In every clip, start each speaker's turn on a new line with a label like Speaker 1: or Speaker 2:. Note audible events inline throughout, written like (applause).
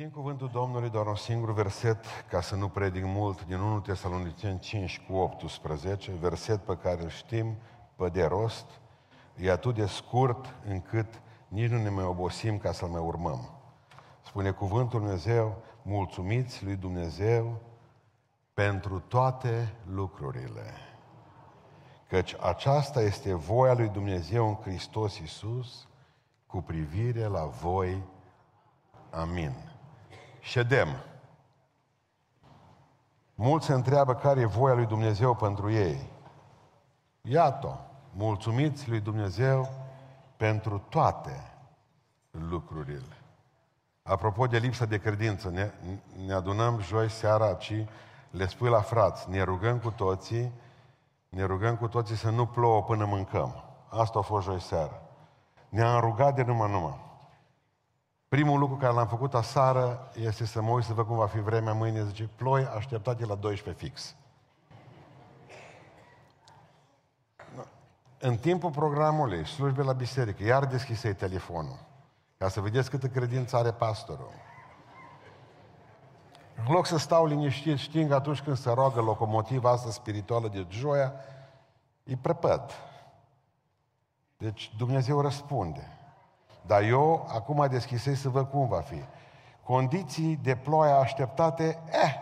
Speaker 1: Citim cuvântul Domnului doar un singur verset, ca să nu predic mult, din 1 Tesaloniceni 5 cu 18, verset pe care îl știm pe de rost, e atât de scurt încât nici nu ne mai obosim ca să-l mai urmăm. Spune cuvântul Dumnezeu, mulțumiți lui Dumnezeu pentru toate lucrurile. Căci aceasta este voia lui Dumnezeu în Hristos Iisus cu privire la voi. Amin. Ședem. Mulți se întreabă care e voia lui Dumnezeu pentru ei. Iată, mulțumiți lui Dumnezeu pentru toate lucrurile. Apropo de lipsa de credință, ne, ne adunăm joi seara și le spui la frați, ne rugăm cu toții, ne rugăm cu toții să nu plouă până mâncăm. Asta a fost joi seara. Ne-am rugat de numai numai. Primul lucru care l-am făcut aseară este să mă uit să văd cum va fi vremea mâine. Zice, ploi, așteptate la 12 fix. În timpul programului, slujbe la biserică, iar deschisei telefonul. Ca să vedeți câtă credință are pastorul. În loc să stau liniștit, știind că atunci când se roagă locomotiva asta spirituală de joia, îi prăpăd. Deci Dumnezeu răspunde. Dar eu acum deschisei să văd cum va fi. Condiții de ploaie așteptate, eh,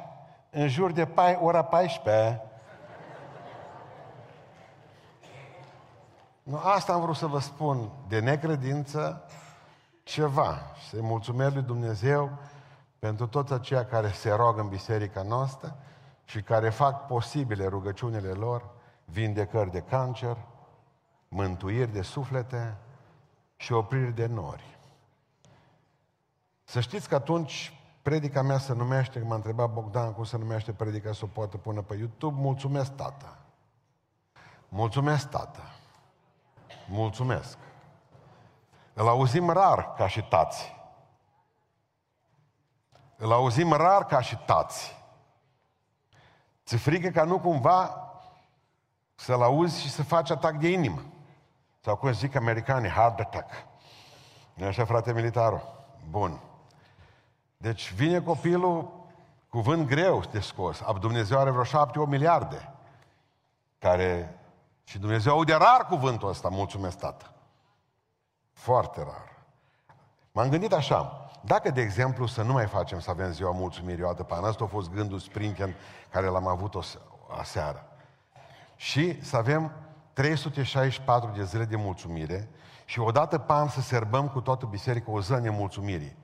Speaker 1: în jur de pai, ora 14. Nu, asta am vrut să vă spun de necredință ceva. Și să-i mulțumesc lui Dumnezeu pentru toți aceia care se roagă în biserica noastră și care fac posibile rugăciunile lor, vindecări de cancer, mântuiri de suflete și opriri de nori. Să știți că atunci predica mea se numește, m-a întrebat Bogdan cum se numește predica să o poată pune pe YouTube, mulțumesc tata. Mulțumesc tata. Mulțumesc. Îl auzim rar ca și tați. Îl auzim rar ca și tați. Ți frică ca nu cumva să-l auzi și să faci atac de inimă. Sau cum zic americanii, hard attack. nu așa, frate militarul? Bun. Deci vine copilul, cuvânt greu de scos. Dumnezeu are vreo șapte, o miliarde. Care... Și Dumnezeu aude rar cuvântul ăsta, mulțumesc, tată. Foarte rar. M-am gândit așa, dacă, de exemplu, să nu mai facem să avem ziua mulțumirii o dată pe an, asta a fost gândul sprinten care l-am avut o aseară. Și să avem 364 de zile de mulțumire și odată pe an să serbăm cu toată biserica o zi nemulțumirii.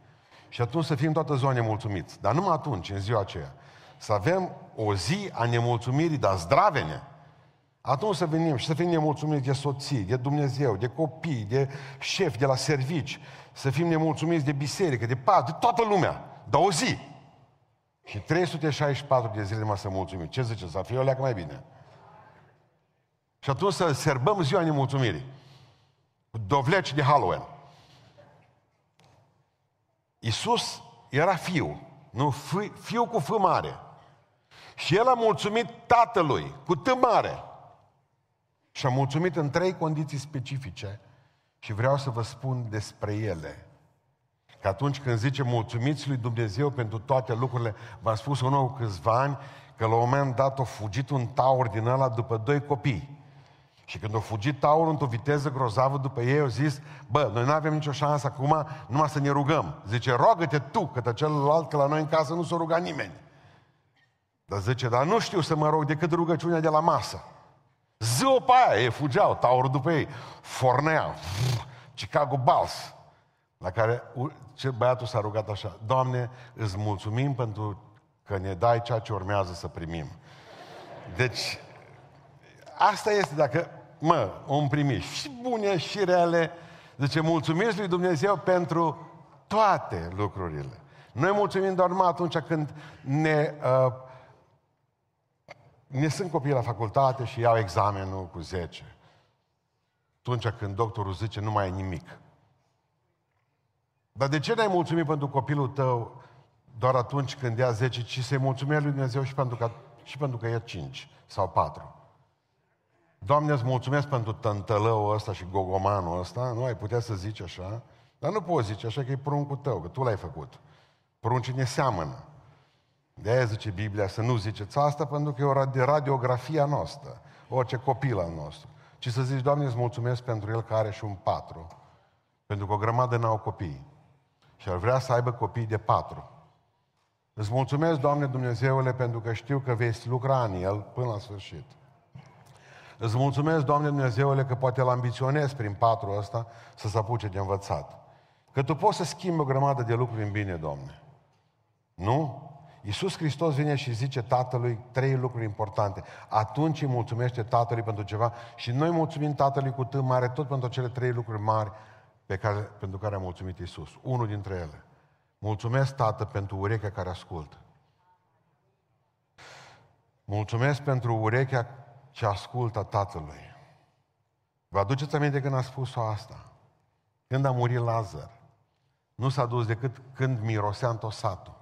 Speaker 1: Și atunci să fim toată ziua nemulțumiți. Dar numai atunci, în ziua aceea. Să avem o zi a nemulțumirii, dar zdravene. Atunci să venim și să fim nemulțumiți de soții, de Dumnezeu, de copii, de șef, de la servici, să fim nemulțumiți de biserică, de pat, de toată lumea. Dar o zi. Și 364 de zile numai să mulțumim. Ce zice? Să fie o leacă mai bine. Și atunci să serbăm ziua nemulțumirii. Cu dovleci de Halloween. Iisus era fiu, nu fi, fiu cu F mare. Și el a mulțumit tatălui cu T mare. Și a mulțumit în trei condiții specifice și vreau să vă spun despre ele. Că atunci când zice mulțumiți lui Dumnezeu pentru toate lucrurile, v-am spus unul nou câțiva ani că la un moment dat a fugit un taur din ăla după doi copii. Și când a fugit taurul într-o viteză grozavă după ei, au zis, bă, noi nu avem nicio șansă acum, numai să ne rugăm. Zice, roagă-te tu, că celălalt, că la noi în casă nu s-a rugat nimeni. Dar zice, dar nu știu să mă rog decât rugăciunea de la masă. Ziua pe aia, ei fugeau, taurul după ei, fornea, Chicago Bulls, la care ce băiatul s-a rugat așa, Doamne, îți mulțumim pentru că ne dai ceea ce urmează să primim. Deci, asta este dacă, mă, om primiș și bune și rele, zice, mulțumiți lui Dumnezeu pentru toate lucrurile. Noi mulțumim doar numai atunci când ne, uh, ne sunt copii la facultate și iau examenul cu 10. Atunci când doctorul zice, nu mai e nimic. Dar de ce n-ai mulțumit pentru copilul tău doar atunci când ia 10, ci să-i mulțumim lui Dumnezeu și pentru că, și pentru că ia 5 sau 4? Doamne, îți mulțumesc pentru tântălăul ăsta și gogomanul ăsta, nu ai putea să zici așa, dar nu poți zice așa că e pruncul tău, că tu l-ai făcut. Pruncii ne seamănă. De aia zice Biblia să nu ziceți asta, pentru că e o radiografia noastră, orice copil al nostru. Ci să zici, Doamne, îți mulțumesc pentru el care are și un patru. Pentru că o grămadă n-au copii. Și ar vrea să aibă copii de patru. Îți mulțumesc, Doamne Dumnezeule, pentru că știu că vei lucra în el până la sfârșit. Îți mulțumesc, Doamne Dumnezeule, că poate îl ambiționez prin patru ăsta să se apuce de învățat. Că Tu poți să schimbi o grămadă de lucruri în bine, Doamne. Nu? Iisus Hristos vine și zice Tatălui trei lucruri importante. Atunci îi mulțumește Tatălui pentru ceva și noi mulțumim Tatălui cu T mare tot pentru cele trei lucruri mari pe care, pentru care a mulțumit Iisus. Unul dintre ele. Mulțumesc, Tată, pentru urechea care ascultă. Mulțumesc pentru urechea ce ascultă Tatălui. Vă aduceți aminte când a spus-o asta? Când a murit Lazar. Nu s-a dus decât când mirosea întosatul.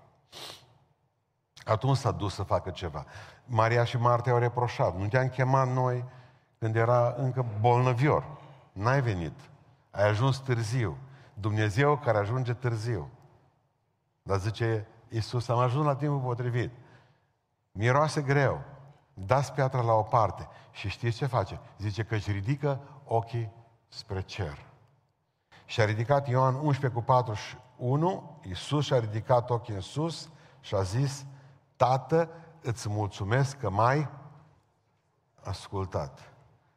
Speaker 1: Atunci s-a dus să facă ceva. Maria și Marta au reproșat. Nu te-am chemat noi când era încă bolnăvior. N-ai venit. Ai ajuns târziu. Dumnezeu care ajunge târziu. Dar zice Iisus, am ajuns la timpul potrivit. Miroase greu. Dați piatra la o parte. Și știți ce face? Zice că își ridică ochii spre cer. Și a ridicat Ioan 11 cu 41, Iisus și-a ridicat ochii în sus și a zis, Tată, îți mulțumesc că mai ascultat.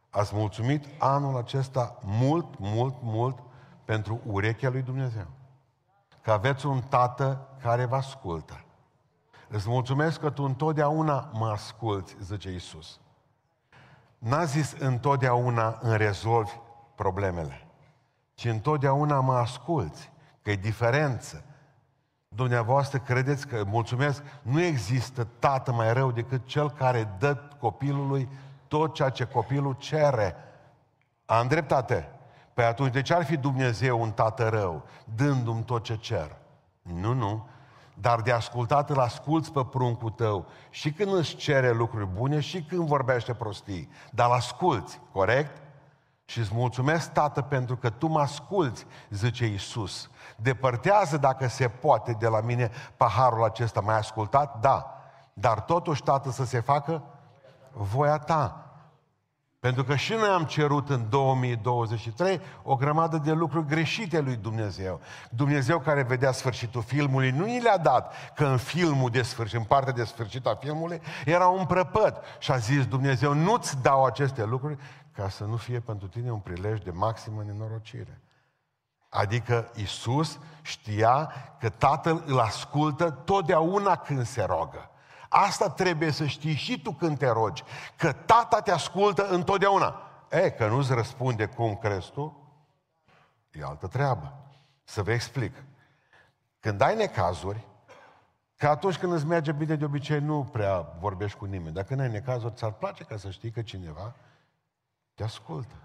Speaker 1: Ați mulțumit anul acesta mult, mult, mult pentru urechea lui Dumnezeu. Că aveți un tată care vă ascultă. Îți mulțumesc că tu întotdeauna mă asculți, zice Iisus. N-a zis întotdeauna îmi rezolvi problemele, ci întotdeauna mă asculți, că e diferență Dumneavoastră credeți că, mulțumesc, nu există tată mai rău decât cel care dă copilului tot ceea ce copilul cere. Am dreptate. Păi atunci, de ce ar fi Dumnezeu un tată rău, dându-mi tot ce cer? Nu, nu. Dar de ascultat îl asculți pe pruncul tău și când îți cere lucruri bune și când vorbește prostii. Dar îl asculți, corect? Și îți mulțumesc, Tată, pentru că Tu mă asculți, zice Iisus. Depărtează, dacă se poate, de la mine paharul acesta. Mai ascultat? Da. Dar totuși, Tată, să se facă voia Ta. Pentru că și noi am cerut în 2023 o grămadă de lucruri greșite lui Dumnezeu. Dumnezeu care vedea sfârșitul filmului, nu ni le-a dat că în filmul de sfârșit, în partea de sfârșit a filmului, era un prăpăd. Și a zis Dumnezeu, nu-ți dau aceste lucruri ca să nu fie pentru tine un prilej de maximă nenorocire. Adică Isus știa că Tatăl îl ascultă totdeauna când se rogă. Asta trebuie să știi și tu când te rogi, că Tata te ascultă întotdeauna. E, că nu-ți răspunde cum crezi tu, e altă treabă. Să vă explic. Când ai necazuri, că atunci când îți merge bine, de obicei nu prea vorbești cu nimeni. Dacă când ai necazuri, ți-ar place ca să știi că cineva te ascultă.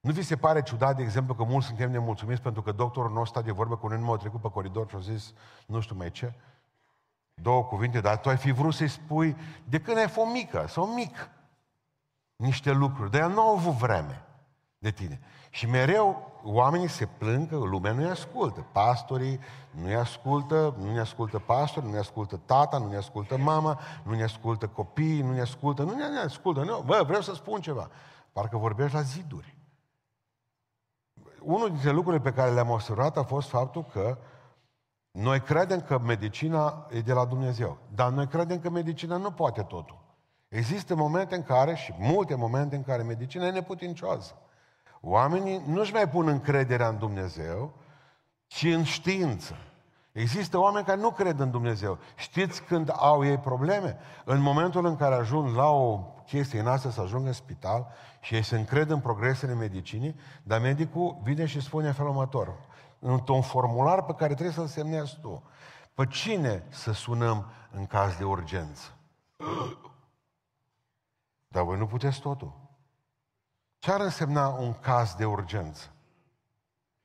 Speaker 1: Nu vi se pare ciudat, de exemplu, că mulți suntem nemulțumiți pentru că doctorul nostru de vorbă cu noi, nu m-au trecut pe coridor și au zis, nu știu mai ce, două cuvinte, dar tu ai fi vrut să-i spui de când ai fost mică sau mic niște lucruri, dar el nu au avut vreme de tine. Și mereu oamenii se plâng că lumea nu-i ascultă. Pastorii nu-i ascultă, nu-i ascultă pastorii, nu-i ascultă tata, nu-i ascultă mama, nu-i ascultă copiii, nu-i ascultă, nu ne ascultă. Nu, bă, vreau să spun ceva. Parcă vorbești la ziduri. Unul dintre lucrurile pe care le-am observat a fost faptul că noi credem că medicina e de la Dumnezeu, dar noi credem că medicina nu poate totul. Există momente în care, și multe momente în care medicina e neputincioasă. Oamenii nu-și mai pun încrederea în Dumnezeu, ci în știință. Există oameni care nu cred în Dumnezeu. Știți când au ei probleme? În momentul în care ajung la o chestie în asta să ajungă în spital și ei se încred în progresele medicinii, dar medicul vine și spune în felul următor, într-un formular pe care trebuie să-l semnezi tu. Pe cine să sunăm în caz de urgență? (gasps) Dar voi nu puteți totul. Ce ar însemna un caz de urgență?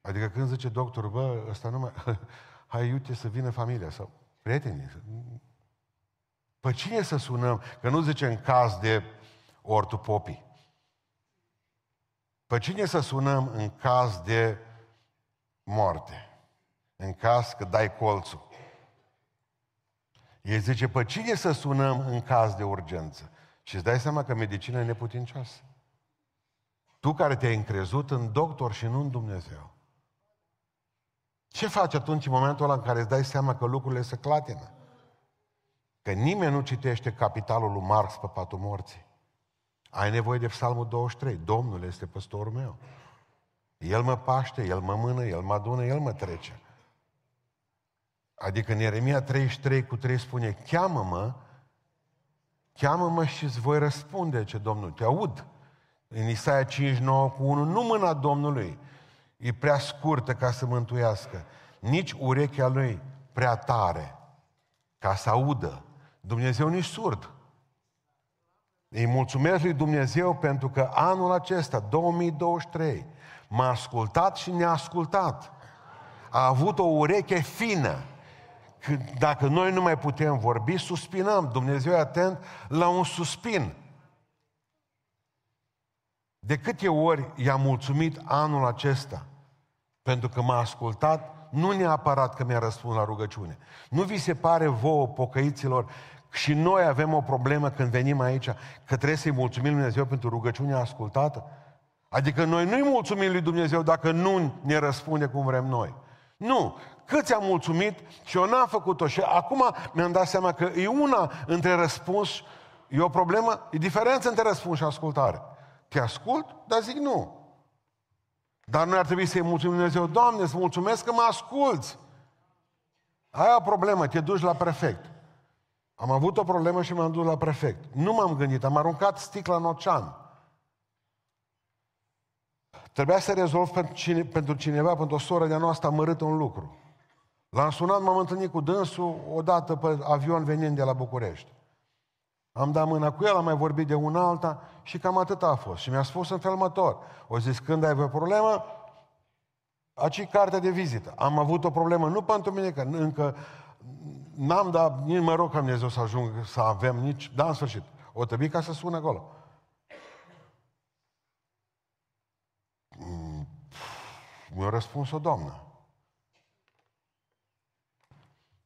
Speaker 1: Adică când zice doctorul, bă, ăsta nu mai... (laughs) Hai, iute să vină familia sau prietenii. Pe cine să sunăm? Că nu zice în caz de ortopopii. Pe cine să sunăm în caz de moarte? în caz că dai colțul. El zice, pe cine să sunăm în caz de urgență? Și îți dai seama că medicina e neputincioasă. Tu care te-ai încrezut în doctor și nu în Dumnezeu. Ce faci atunci în momentul ăla în care îți dai seama că lucrurile se clatină? Că nimeni nu citește capitalul lui Marx pe patul morții. Ai nevoie de psalmul 23. Domnul este păstorul meu. El mă paște, El mă mână, El mă adună, El mă trece. Adică în Ieremia 33 cu 3 spune, cheamă-mă, cheamă-mă și îți voi răspunde, ce Domnul, te aud. În Isaia 59 cu 1, nu mâna Domnului e prea scurtă ca să mântuiască, nici urechea lui prea tare ca să audă. Dumnezeu nu surd. Îi mulțumesc lui Dumnezeu pentru că anul acesta, 2023, m-a ascultat și ne-a ascultat. A avut o ureche fină că dacă noi nu mai putem vorbi, suspinăm. Dumnezeu e atent la un suspin. De câte ori i-a mulțumit anul acesta pentru că m-a ascultat, nu neapărat că mi-a răspuns la rugăciune. Nu vi se pare vouă, pocăiților, și noi avem o problemă când venim aici, că trebuie să-i mulțumim Lui Dumnezeu pentru rugăciunea ascultată? Adică noi nu-i mulțumim lui Dumnezeu dacă nu ne răspunde cum vrem noi. Nu, câți am mulțumit și eu n-am făcut-o. Și acum mi-am dat seama că e una între răspuns, e o problemă, e diferență între răspuns și ascultare. Te ascult, dar zic nu. Dar noi ar trebui să-i mulțumim Dumnezeu, Doamne, îți mulțumesc că mă asculți. Ai o problemă, te duci la prefect. Am avut o problemă și m-am dus la prefect. Nu m-am gândit, am aruncat sticla în ocean. Trebuia să rezolv pentru, cine, pentru cineva, pentru o soră de-a noastră amărâtă un lucru. L-am sunat, m-am întâlnit cu dânsul odată pe avion venind de la București. Am dat mâna cu el, am mai vorbit de una alta și cam atât a fost. Și mi-a spus în felmător. O zis, când ai o problemă, aci cartea de vizită. Am avut o problemă, nu pentru mine, că încă n-am dat, nici mă rog ca Dumnezeu să ajung să avem nici, dar în sfârșit. O trebuie ca să sună acolo. Mi-a răspuns o doamnă.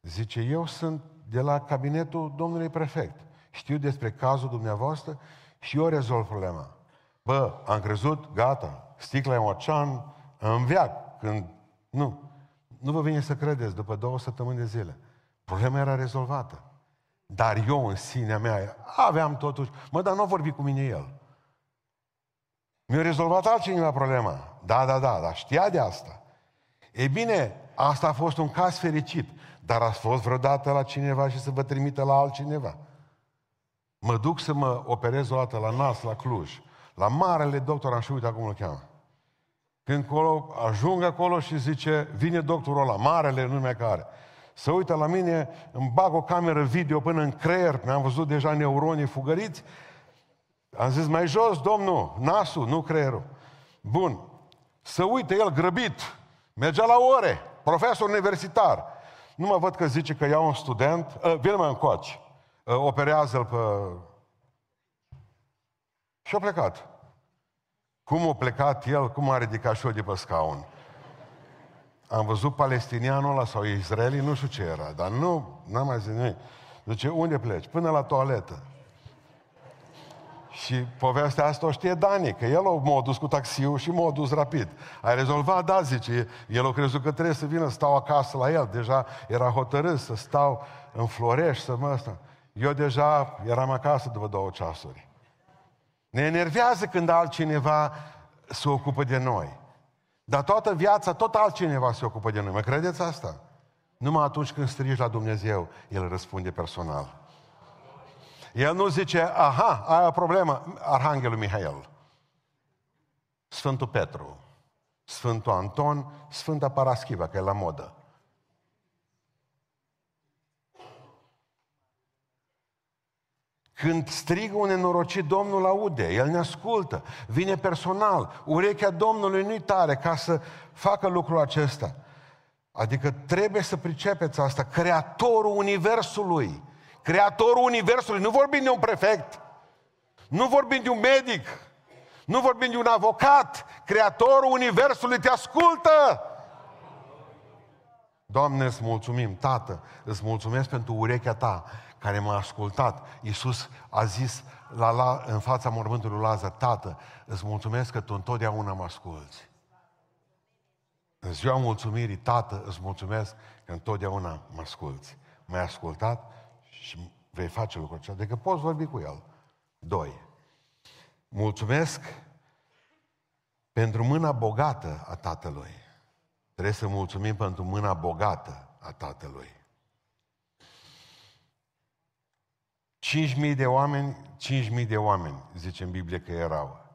Speaker 1: Zice, eu sunt de la cabinetul domnului prefect. Știu despre cazul dumneavoastră și eu rezolv problema. Bă, am crezut, gata, sticla e un ocean, în veac, când... Nu. Nu vă vine să credeți, după două săptămâni de zile. Problema era rezolvată. Dar eu în sinea mea aveam totuși... Mă, dar nu a vorbit cu mine el. Mi-a rezolvat altcineva problema. Da, da, da, dar știa de asta. E bine, asta a fost un caz fericit. Dar ați fost vreodată la cineva și să vă trimită la altcineva? Mă duc să mă operez o dată la nas, la Cluj. La marele doctor, am și uite acum îl cheamă. Când colo, ajung acolo și zice, vine doctorul ăla, marele nume care. Să uită la mine, îmi bag o cameră video până în creier, mi-am văzut deja neuronii fugăriți. Am zis, mai jos, domnul, nasul, nu creierul. Bun. Să uite el grăbit, mergea la ore, profesor universitar. Nu mă văd că zice că ia un student, uh, vine mai încoace, uh, operează-l pe... Și a plecat. Cum a plecat el, cum a ridicat și eu de pe scaun. Am văzut palestinianul ăla sau israelii, nu știu ce era, dar nu, n-am mai zis nimic. Zice, unde pleci? Până la toaletă. Și povestea asta o știe Dani, că el m-a dus cu taxiul și m-a dus rapid. Ai rezolvat? Da, zice. El a crezut că trebuie să vină, să stau acasă la el. Deja era hotărât să stau în Florești, să mă ăsta. Eu deja eram acasă după două ceasuri. Ne enervează când altcineva se ocupă de noi. Dar toată viața, tot altcineva se ocupă de noi. Mă credeți asta? Numai atunci când strigi la Dumnezeu, El răspunde personal. El nu zice, aha, ai o problemă, Arhanghelul Mihail, Sfântul Petru, Sfântul Anton, Sfânta Paraschiva, că e la modă. Când strigă un nenorocit, Domnul aude, El ne ascultă, vine personal. Urechea Domnului nu-i tare ca să facă lucrul acesta. Adică trebuie să pricepeți asta. Creatorul Universului Creatorul Universului. Nu vorbim de un prefect. Nu vorbim de un medic. Nu vorbim de un avocat. Creatorul Universului te ascultă. Doamne, îți mulțumim, Tată, îți mulțumesc pentru urechea ta care m-a ascultat. Iisus a zis la, la, în fața mormântului lui Lazar, Tată, îți mulțumesc că tu întotdeauna mă asculți. În ziua mulțumirii, Tată, îți mulțumesc că întotdeauna mă asculți. M-ai ascultat și vei face lucrul acesta. Adică poți vorbi cu El. Doi. Mulțumesc pentru mâna bogată a Tatălui. Trebuie să mulțumim pentru mâna bogată a Tatălui. 5.000 de oameni, 5.000 de oameni, zice în Biblie că erau.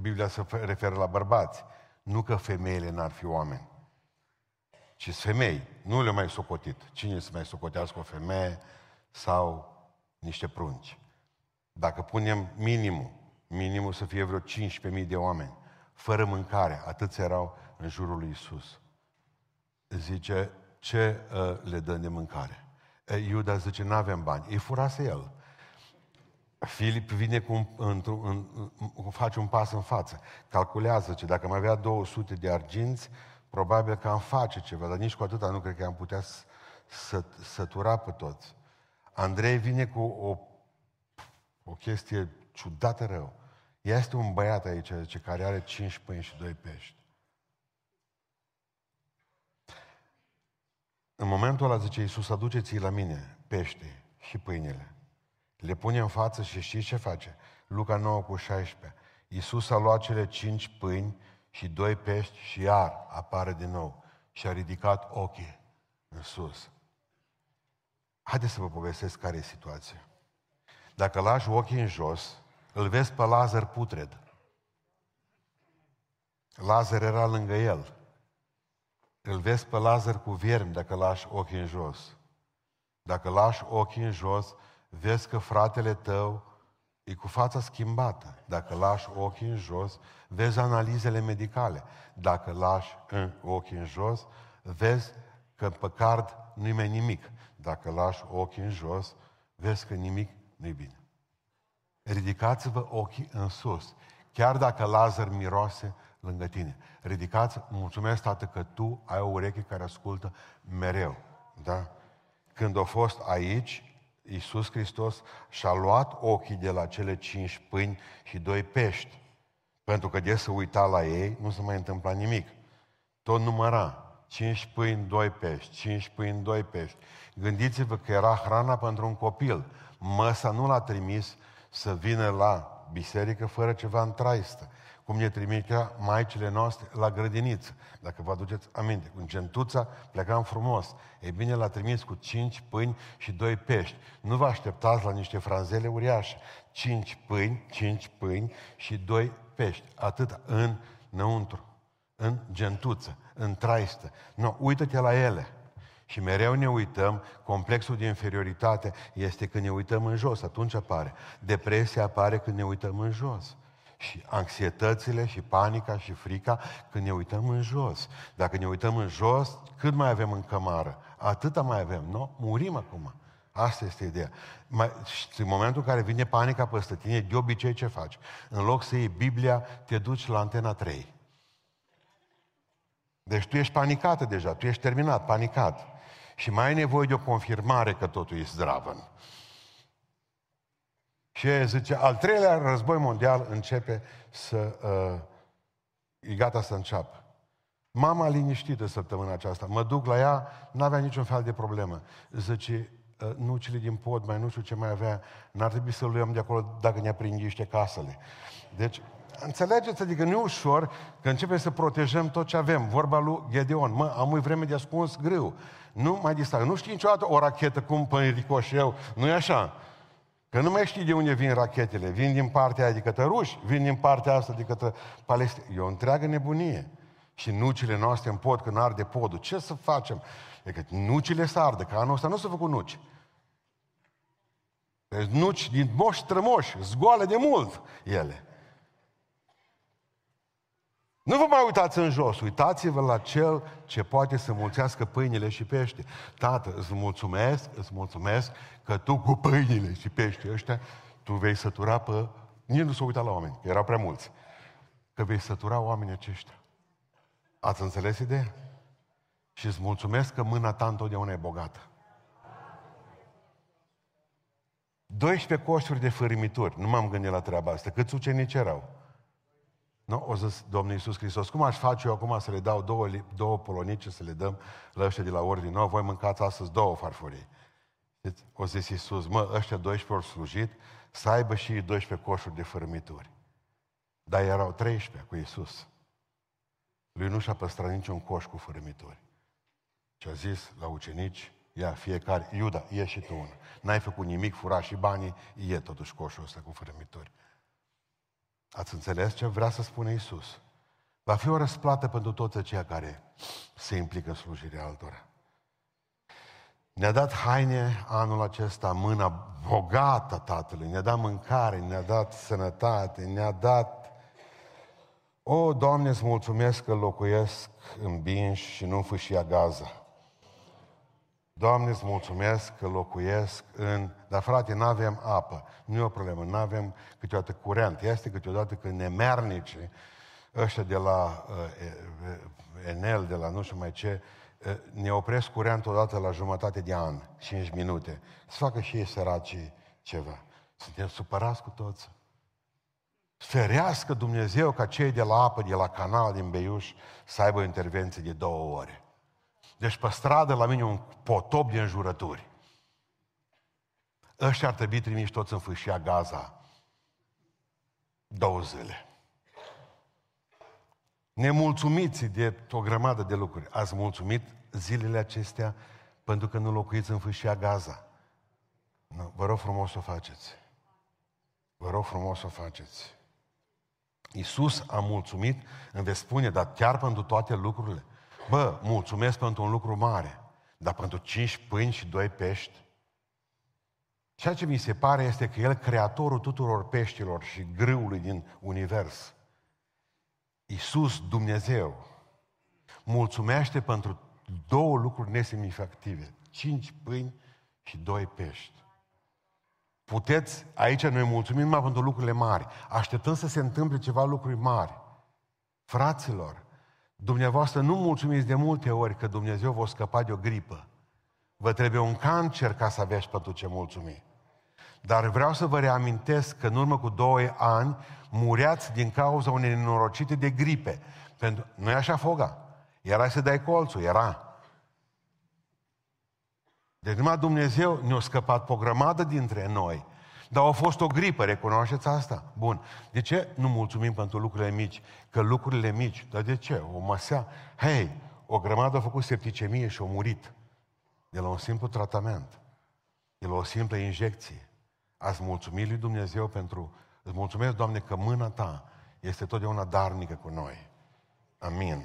Speaker 1: Biblia se referă la bărbați, nu că femeile n-ar fi oameni. Ci femei, nu le mai socotit. Cine să mai socotească o femeie sau niște prunci? Dacă punem minimul, minimul să fie vreo 15.000 de oameni, fără mâncare, atâți erau în jurul lui Isus. Zice, ce uh, le dăm de mâncare? Iuda zice, nu avem bani. Îi furase el. Filip vine cu un, în, în, face un pas în față. Calculează că dacă mai avea 200 de arginți, probabil că am face ceva, dar nici cu atâta nu cred că am putea să, să, sătura pe toți. Andrei vine cu o, o chestie ciudată rău. Este un băiat aici, zice, care are 5 pâini și 2 pești. În momentul ăla, zice Iisus, aduceți la mine pește și pâinile. Le pune în față și știți ce face? Luca 9 cu 16. Iisus a luat cele cinci pâini și doi pești și iar apare din nou și a ridicat ochii în sus. Haideți să vă povestesc care e situația. Dacă lași ochii în jos, îl vezi pe Lazar putred. Lazar era lângă el. Îl vezi pe Lazar cu viermi dacă lași ochii în jos. Dacă lași ochii în jos, vezi că fratele tău e cu fața schimbată. Dacă lași ochii în jos, vezi analizele medicale. Dacă lași în ochii în jos, vezi că pe card nu-i mai nimic. Dacă lași ochii în jos, vezi că nimic nu-i bine. Ridicați-vă ochii în sus. Chiar dacă Lazar miroase lângă tine. Ridicați, mulțumesc, Tată, că Tu ai o ureche care ascultă mereu. Da? Când a fost aici, Iisus Hristos și-a luat ochii de la cele cinci pâini și doi pești. Pentru că de să uita la ei, nu se mai întâmpla nimic. Tot număra. Cinci pâini, doi pești, cinci pâini, doi pești. Gândiți-vă că era hrana pentru un copil. Măsa nu l-a trimis să vină la biserică fără ceva în traistă cum ne trimitea maicile noastre la grădiniță. Dacă vă aduceți aminte, cu gentuța plecam frumos. Ei bine, l-a trimis cu cinci pâini și doi pești. Nu vă așteptați la niște franzele uriașe. Cinci pâini, cinci pâini și doi pești. Atât în înăuntru, în gentuță, în traistă. Nu, uită-te la ele. Și mereu ne uităm, complexul de inferioritate este când ne uităm în jos, atunci apare. Depresia apare când ne uităm în jos și anxietățile și panica și frica când ne uităm în jos. Dacă ne uităm în jos, cât mai avem în cămară? Atâta mai avem, nu? Murim acum. Asta este ideea. Mai, în momentul în care vine panica peste tine, de obicei ce faci? În loc să iei Biblia, te duci la antena 3. Deci tu ești panicată deja, tu ești terminat, panicat. Și mai ai nevoie de o confirmare că totul e zdravă. Și zice, al treilea război mondial începe să... Uh, e gata să înceapă. Mama liniștită săptămâna aceasta. Mă duc la ea, n-avea niciun fel de problemă. Zice, uh, nucile din pod, mai nu știu ce mai avea, n-ar trebui să luăm de acolo dacă ne aprindiște casele. Deci, înțelegeți? Adică nu e ușor că începem să protejăm tot ce avem. Vorba lui Gedeon, mă, am o vreme de ascuns greu. Nu mai distrag. Nu știi niciodată o rachetă cum pe ricoșeu. Nu e așa. Că nu mai știi de unde vin rachetele. Vin din partea aia de către ruși, vin din partea asta de către Palestina. E o întreagă nebunie. Și nucile noastre în pod, când arde podul, ce să facem? E că nucile să ardă, că anul ăsta nu s-a făcut nuci. Deci nuci din moși strămoși, zgoale de mult ele. Nu vă mai uitați în jos, uitați-vă la cel ce poate să mulțească pâinile și pește. Tată, îți mulțumesc, îți mulțumesc că tu cu pâinile și pește ăștia, tu vei sătura pe... Nici nu s-a uitat la oameni, că erau prea mulți. Că vei sătura oamenii aceștia. Ați înțeles ideea? Și îți mulțumesc că mâna ta întotdeauna e bogată. 12 coșuri de fărâmituri. Nu m-am gândit la treaba asta. Câți ucenici erau? Nu? O zis Domnul Iisus Hristos, cum aș face eu acum să le dau două, două polonice, să le dăm la ăștia de la ordine? Nu, voi mâncați astăzi două farfurii. O zis Iisus, mă, ăștia 12 ori slujit, să aibă și 12 coșuri de fărâmituri. Dar erau 13 cu Iisus. Lui nu și-a păstrat niciun coș cu fărâmituri. Și a zis la ucenici, ia fiecare, Iuda, ie și tu una. N-ai făcut nimic, fura și banii, ie totuși coșul ăsta cu fărâmituri. Ați înțeles ce vrea să spune Isus? Va fi o răsplată pentru toți aceia care se implică în slujirea altora. Ne-a dat haine anul acesta, mâna bogată Tatălui, ne-a dat mâncare, ne-a dat sănătate, ne-a dat... O, Doamne, îți mulțumesc că locuiesc în Binș și nu în Fâșia Gaza. Doamne, îți mulțumesc că locuiesc în... Dar frate, nu avem apă. Nu e o problemă, nu avem câteodată curent. Este câteodată când nemernice ăștia de la uh, Enel, de la nu știu mai ce, uh, ne opresc curent odată la jumătate de an, 5 minute. Să facă și ei săracii ceva. Suntem supărați cu toți. Ferească Dumnezeu ca cei de la apă, de la canal din Beiuș, să aibă o intervenție de două ore. Deci pe stradă la mine un potop de înjurături. Ăștia ar trebui trimiși toți în fâșia Gaza. Două zile. Nemulțumiți de o grămadă de lucruri. Ați mulțumit zilele acestea pentru că nu locuiți în fâșia Gaza. Nu, vă rog frumos să o faceți. Vă rog frumos să o faceți. Iisus a mulțumit, îmi veți spune, dar chiar pentru toate lucrurile. Bă, mulțumesc pentru un lucru mare, dar pentru cinci pâini și doi pești, ceea ce mi se pare este că El, creatorul tuturor peștilor și grâului din univers, Iisus, Dumnezeu, mulțumește pentru două lucruri nesemnificative. Cinci pâini și doi pești. Puteți, aici noi mulțumim numai pentru lucrurile mari. Așteptăm să se întâmple ceva lucruri mari. Fraților, Dumneavoastră nu mulțumiți de multe ori că Dumnezeu vă scăpa de o gripă. Vă trebuie un cancer ca să aveți pentru ce mulțumi. Dar vreau să vă reamintesc că în urmă cu doi ani mureați din cauza unei nenorocite de gripe. Pentru... Nu e așa foga. Era să dai colțul, era. Deci numai Dumnezeu ne-a scăpat pe o grămadă dintre noi dar a fost o gripă, recunoașteți asta? Bun. De ce nu mulțumim pentru lucrurile mici? Că lucrurile mici, dar de ce? O masea, hei, o grămadă a făcut septicemie și a murit de la un simplu tratament, de la o simplă injecție. Ați mulțumit lui Dumnezeu pentru... Îți mulțumesc, Doamne, că mâna Ta este totdeauna darnică cu noi. Amin.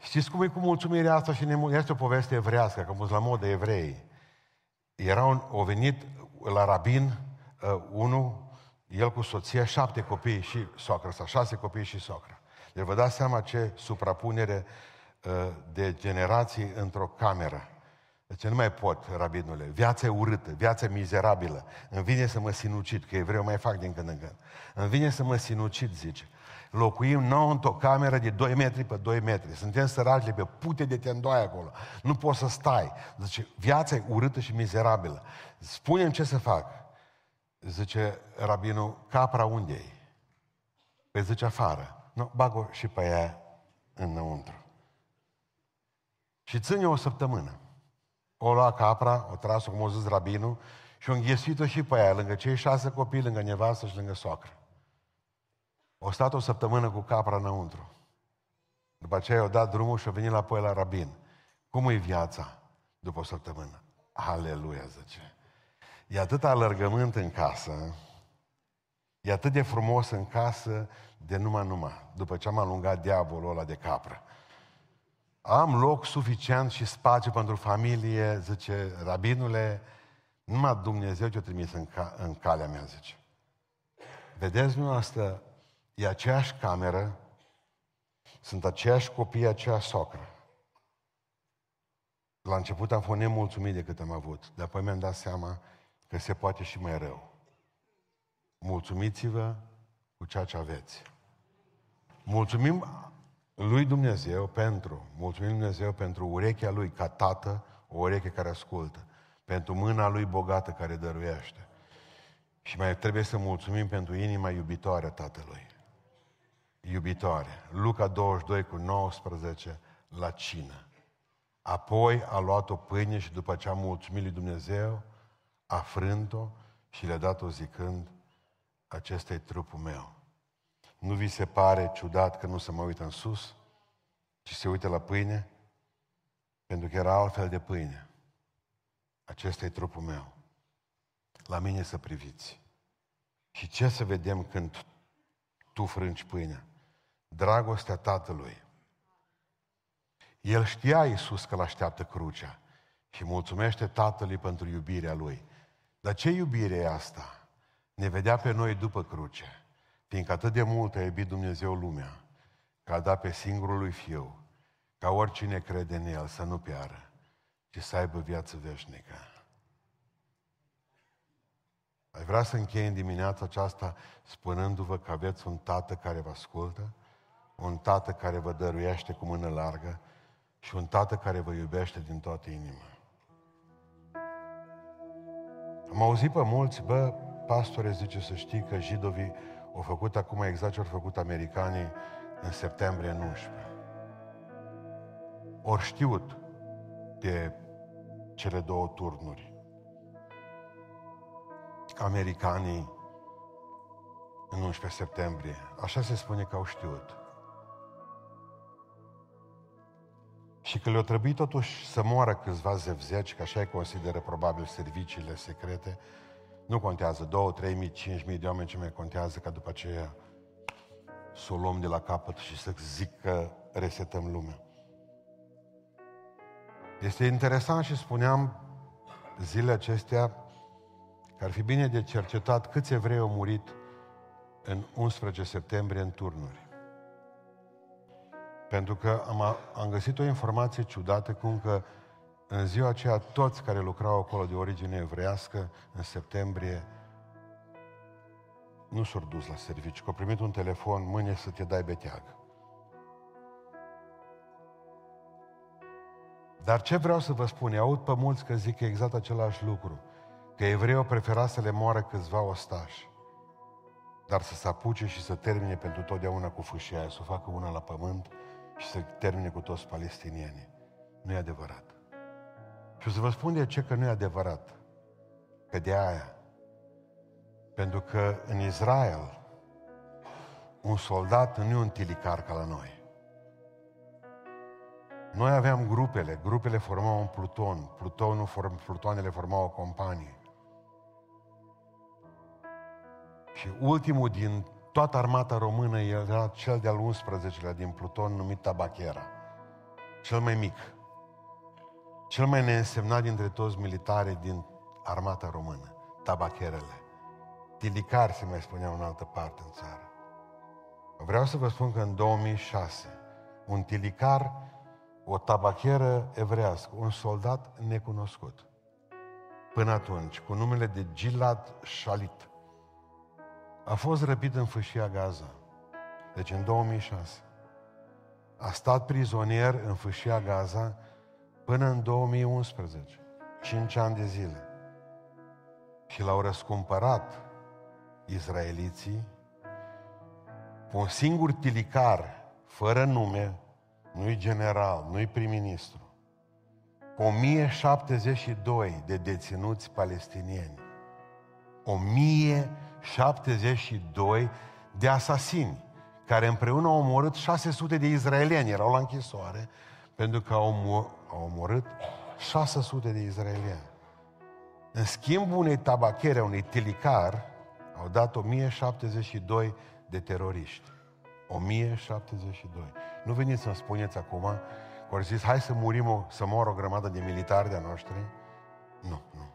Speaker 1: Știți cum e cu mulțumirea asta și ne... Este o poveste evrească, că la modă evrei era un, o venit la rabin uh, unul, el cu soția, șapte copii și socră, sau șase copii și socră. Deci vă dați seama ce suprapunere uh, de generații într-o cameră. Deci nu mai pot, rabinule. Viața e urâtă, viața e mizerabilă. Îmi vine să mă sinucid, că evreu mai fac din când în când. Îmi vine să mă sinucid, zice. Locuim nou într-o cameră de 2 metri pe 2 metri. Suntem săraci pe pute de tendoai acolo. Nu poți să stai. Zice, viața e urâtă și mizerabilă. Spune-mi ce să fac. Zice rabinul, capra unde e? Păi zice afară. Nu, bag-o și pe ea înăuntru. Și ține o săptămână. O lua capra, o tras-o, cum o zis rabinul, și o înghesuit-o și pe ea, lângă cei șase copii, lângă nevastă și lângă soacră. O stat o săptămână cu capra înăuntru. După aceea au dat drumul și au venit la la rabin. Cum e viața după o săptămână? Aleluia, zice. E atât alergământ în casă, e atât de frumos în casă, de numai numai, după ce am alungat diavolul ăla de capră. Am loc suficient și spațiu pentru familie, zice, rabinule, numai Dumnezeu ce-o trimis în, ca, în calea mea, zice. Vedeți dumneavoastră E aceeași cameră, sunt aceiași copii, aceeași socră. La început am fost nemulțumit de cât am avut, dar apoi mi-am dat seama că se poate și mai rău. Mulțumiți-vă cu ceea ce aveți. Mulțumim lui Dumnezeu pentru, mulțumim Dumnezeu pentru urechea lui ca tată, o ureche care ascultă, pentru mâna lui bogată care dăruiește. Și mai trebuie să mulțumim pentru inima iubitoare a Tatălui. Iubitoare. Luca 22 cu 19 la cină. Apoi a luat o pâine și după ce a mulțumit lui Dumnezeu, a frânt-o și le-a dat-o zicând, acesta e trupul meu. Nu vi se pare ciudat că nu se mă uită în sus, ci se uită la pâine? Pentru că era altfel de pâine. Acesta e trupul meu. La mine să priviți. Și ce să vedem când tu frângi pâinea? Dragostea Tatălui. El știa Iisus că l-așteaptă crucea și mulțumește Tatălui pentru iubirea Lui. Dar ce iubire e asta? Ne vedea pe noi după cruce, fiindcă atât de mult a iubit Dumnezeu lumea, că a dat pe singurul lui Fiu, ca oricine crede în El să nu piară, ci să aibă viață veșnică. Ai vrea să închei în dimineața aceasta spunându-vă că aveți un tată care vă ascultă, un tată care vă dăruiește cu mână largă și un tată care vă iubește din toată inima. Am auzit pe mulți, bă, pastore zice să știi că jidovii au făcut acum exact ce au făcut americanii în septembrie 11. Ori știut de cele două turnuri. Americanii în 11 septembrie. Așa se spune că au știut. Și că le-a trebuit totuși să moară câțiva zevzeci, că așa îi consideră probabil serviciile secrete, nu contează, 2, 3 mii, 5 mii de oameni ce mai contează ca după aceea să o luăm de la capăt și să zic că resetăm lumea. Este interesant și spuneam zilele acestea că ar fi bine de cercetat câți evrei au murit în 11 septembrie în turnuri. Pentru că am, am găsit o informație ciudată cum că în ziua aceea toți care lucrau acolo de origine evreiască, în septembrie, nu s-au dus la serviciu, că au primit un telefon, mâine să te dai beteag. Dar ce vreau să vă spun, aud pe mulți că zic exact același lucru, că evreii au preferat să le moară câțiva ostași, dar să se apuce și să termine pentru totdeauna cu fâșia aia, să o facă una la pământ și să termine cu toți palestinienii. Nu e adevărat. Și o să vă spun de ce că nu e adevărat. Că de aia. Pentru că în Israel un soldat nu e un tilicar ca la noi. Noi aveam grupele, grupele formau un pluton, plutonul, form, plutoanele formau o companie. Și ultimul din toată armata română era cel de-al 11-lea din pluton numit Tabachera. Cel mai mic. Cel mai neînsemnat dintre toți militari din armata română. Tabacherele. Tilicar se mai spunea în altă parte în țară. Vreau să vă spun că în 2006 un tilicar, o tabacheră evrească, un soldat necunoscut. Până atunci, cu numele de Gilad Shalit, a fost răpit în fâșia Gaza. Deci în 2006. A stat prizonier în fâșia Gaza până în 2011. Cinci ani de zile. Și l-au răscumpărat izraeliții cu un singur tilicar, fără nume, nu-i general, nu-i prim-ministru, cu 1072 de deținuți palestinieni. 1072 de asasini, care împreună au omorât 600 de izraelieni, erau la închisoare, pentru că au, au omorât 600 de izraelieni. În schimb unei tabachere, unei tilicar, au dat 1072 de teroriști. 1072. Nu veniți să-mi spuneți acum că au zis, hai să murim, o, să moară o grămadă de militari de-a noștri. Nu, nu.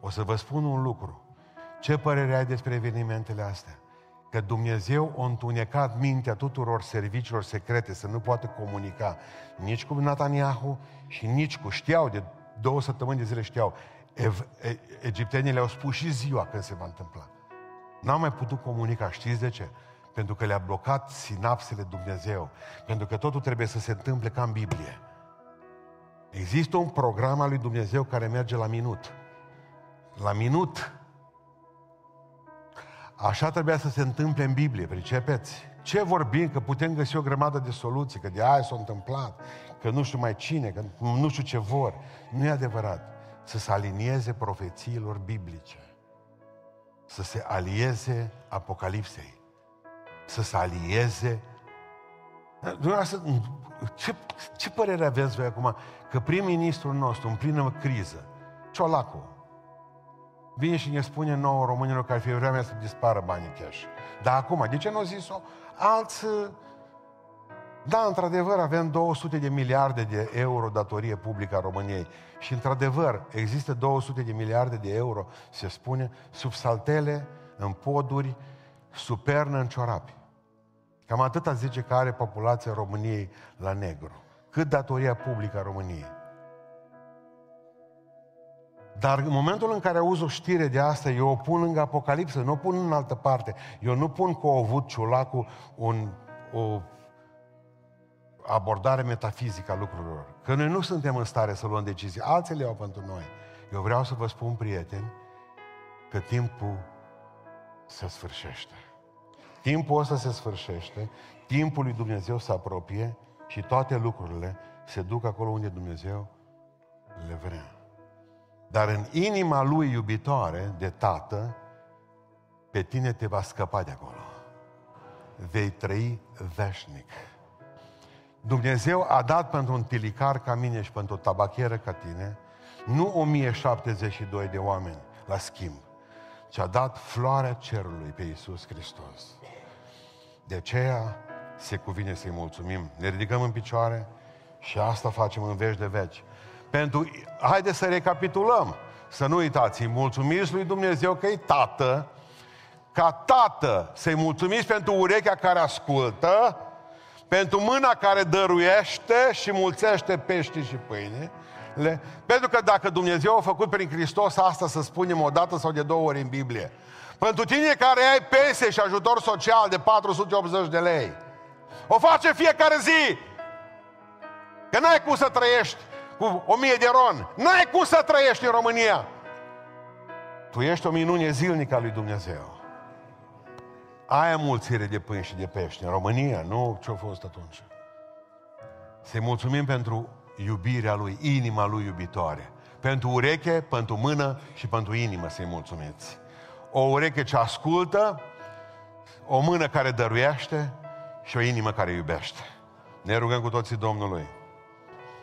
Speaker 1: O să vă spun un lucru. Ce părere ai despre evenimentele astea? Că Dumnezeu a întunecat mintea tuturor serviciilor secrete să nu poată comunica nici cu Netanyahu și nici cu... Știau, de două săptămâni de zile știau. Ev- e- egiptenii le-au spus și ziua când se va întâmpla. N-au mai putut comunica. Știți de ce? Pentru că le-a blocat sinapsele Dumnezeu. Pentru că totul trebuie să se întâmple ca în Biblie. Există un program al lui Dumnezeu care merge la minut. La minut. Așa trebuia să se întâmple în Biblie, pricepeți? Ce vorbim? Că putem găsi o grămadă de soluții, că de aia s-a întâmplat, că nu știu mai cine, că nu știu ce vor. Nu e adevărat. Să se alinieze profețiilor biblice. Să se alieze Apocalipsei. Să se alieze ce, ce părere aveți voi acum că prim-ministrul nostru, în plină criză, Ciolacu, vine și ne spune nouă românilor că ar fi vremea să dispară banii cash. Dar acum, de ce nu au zis-o? Alți... Da, într-adevăr, avem 200 de miliarde de euro datorie publică a României. Și, într-adevăr, există 200 de miliarde de euro, se spune, sub saltele, în poduri, supernă în ciorapi. Cam atâta zice că are populația României la negru. Cât datoria publică a României. Dar în momentul în care auzi o știre de asta, eu o pun lângă Apocalipsă, nu o pun în altă parte. Eu nu pun cu o avut ciulacul un, o abordare metafizică a lucrurilor. Că noi nu suntem în stare să luăm decizii. Alții le au pentru noi. Eu vreau să vă spun, prieteni, că timpul se sfârșește. Timpul ăsta se sfârșește, timpul lui Dumnezeu se apropie și toate lucrurile se duc acolo unde Dumnezeu le vrea. Dar în inima lui iubitoare de tată, pe tine te va scăpa de acolo. Vei trăi veșnic. Dumnezeu a dat pentru un tilicar ca mine și pentru o tabachieră ca tine, nu 1072 de oameni la schimb, ci a dat floarea cerului pe Iisus Hristos. De aceea se cuvine să-i mulțumim. Ne ridicăm în picioare și asta facem în veci de veci. Pentru, haideți să recapitulăm, să nu uitați, îi mulțumiți lui Dumnezeu că e Tată, ca Tată să-i mulțumiți pentru urechea care ascultă, pentru mâna care dăruiește și mulțește pește și pâine, le... Pentru că dacă Dumnezeu a făcut prin Hristos asta, să spunem o dată sau de două ori în Biblie, pentru tine care ai pensie și ajutor social de 480 de lei. O face fiecare zi. Că n-ai cum să trăiești cu 1000 de ron. N-ai cum să trăiești în România. Tu ești o minune zilnică a lui Dumnezeu. Aia mulțire de pâine și de pește în România, nu ce-a fost atunci. Să-i mulțumim pentru iubirea lui, inima lui iubitoare. Pentru ureche, pentru mână și pentru inimă să-i mulțumiți o ureche ce ascultă, o mână care dăruiește și o inimă care iubește. Ne rugăm cu toții Domnului.